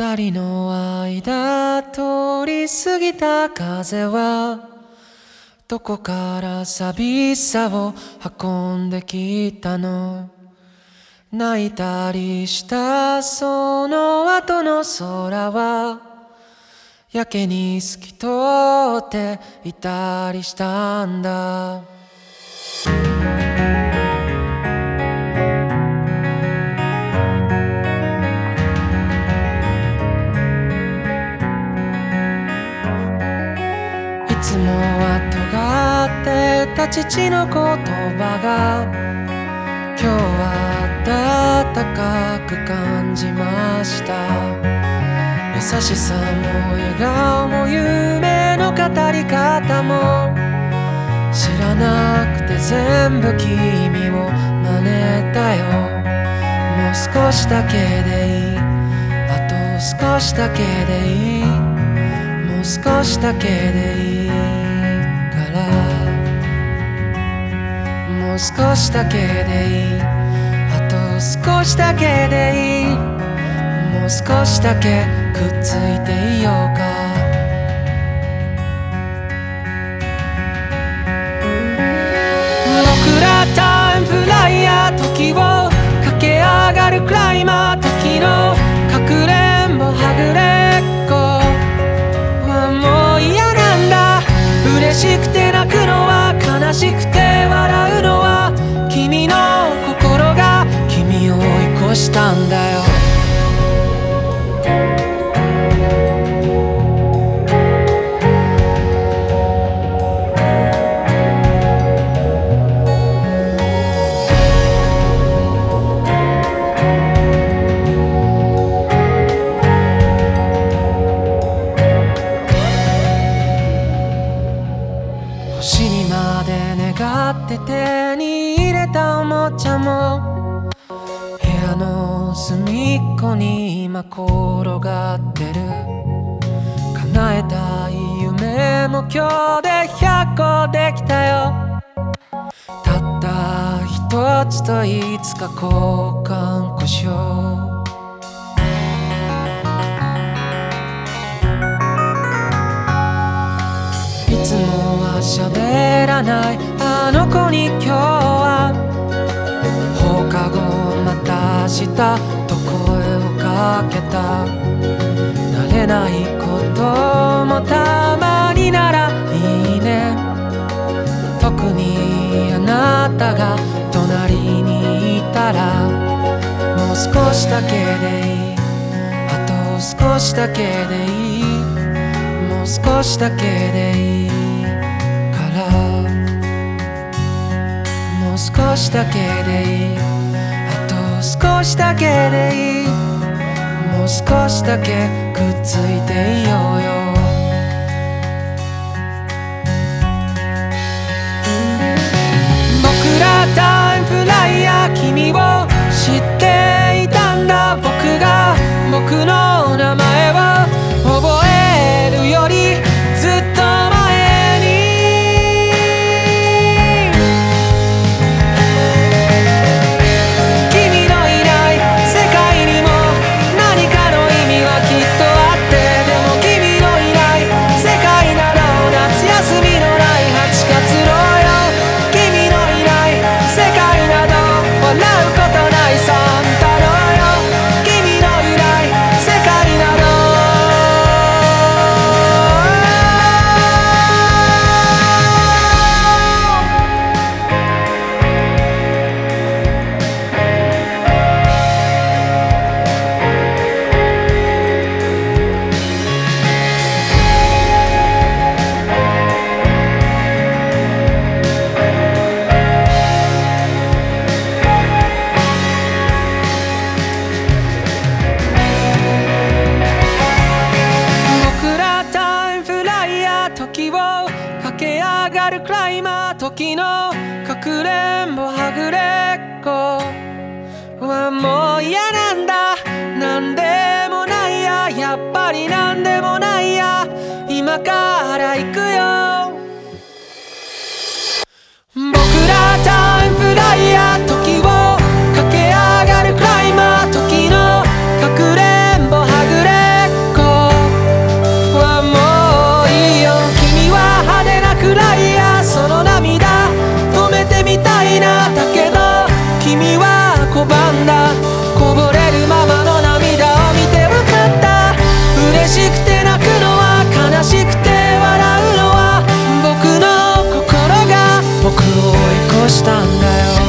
二人の間通り過ぎた風はどこから寂しさを運んできたの？泣いたりしたその後の空はやけに透き通っていたりしたんだ。父の言葉が今日は暖かく感じました。優しさも笑顔も夢の語り方も知らなくて全部君を真似たよ。もう少しだけでいい。あと少しだけでいい。もう少しだけでいいから。もう少しだけでいい。あと少しだけでいいもう少しだけくっついていようか。僕らタイムフライヤー時を駆け上がるクライマー時のかくれんぼはぐれっこ。はもう嫌なんだ。嬉しくて泣くのは悲しくて。したんだよ。星にまで願って手に入れたおもちゃもっこに今転がってる。叶えたい夢も今日で100個できたよ。たった一つといつか交換故障。いつもは喋らない。あの子に今日は放課後また明日かけた。慣れないこともたまにならいいね。特にあなたが隣にいたらもう少しだけでいい。あと少しだけでいい。もう少しだけでいいから。もう少しだけでいい。あと少しだけでいい。少しだけくっついていようよ。stand now.